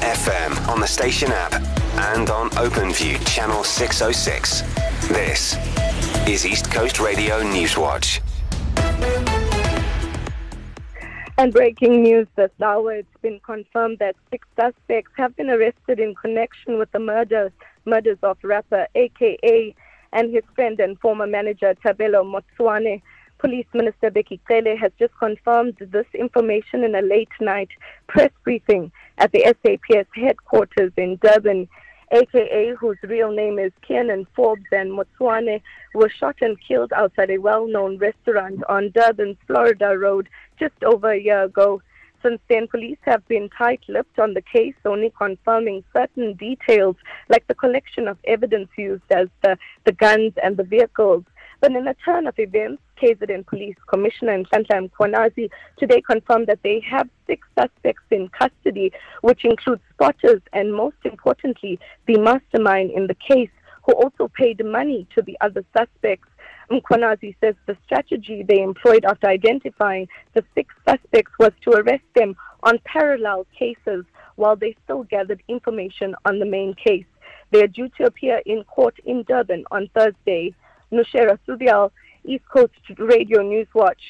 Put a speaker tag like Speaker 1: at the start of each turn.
Speaker 1: FM, on the station app, and on OpenView channel 606. This is East Coast Radio Newswatch.
Speaker 2: And breaking news this hour, it's been confirmed that six suspects have been arrested in connection with the murders, murders of rapper AKA and his friend and former manager Tebello Motsoane. Police Minister Bheki Cele has just confirmed this information in a late night press briefing at the SAPS headquarters in Durban. AKA, whose real name is Kiernan Forbes and Motsoane, was shot and killed outside a well known restaurant on Durban's Florida Road just over a year ago. Since then, police have been tight lipped on the case, only confirming certain details like the collection of evidence used as the, the guns and the vehicles. But in a turn of events, KZN Police Commissioner Nhlanhla Mkhwanazi today confirmed that they have six suspects in custody, which includes spotters and, most importantly, the mastermind in the case, who also paid money to the other suspects. Um, Mkhwanazi says the strategy they employed after identifying the six suspects was to arrest them on parallel cases while they still gathered information on the main case. They are due to appear in court in Durban on Thursday. Nushera Sudial, East Coast Radio News Watch.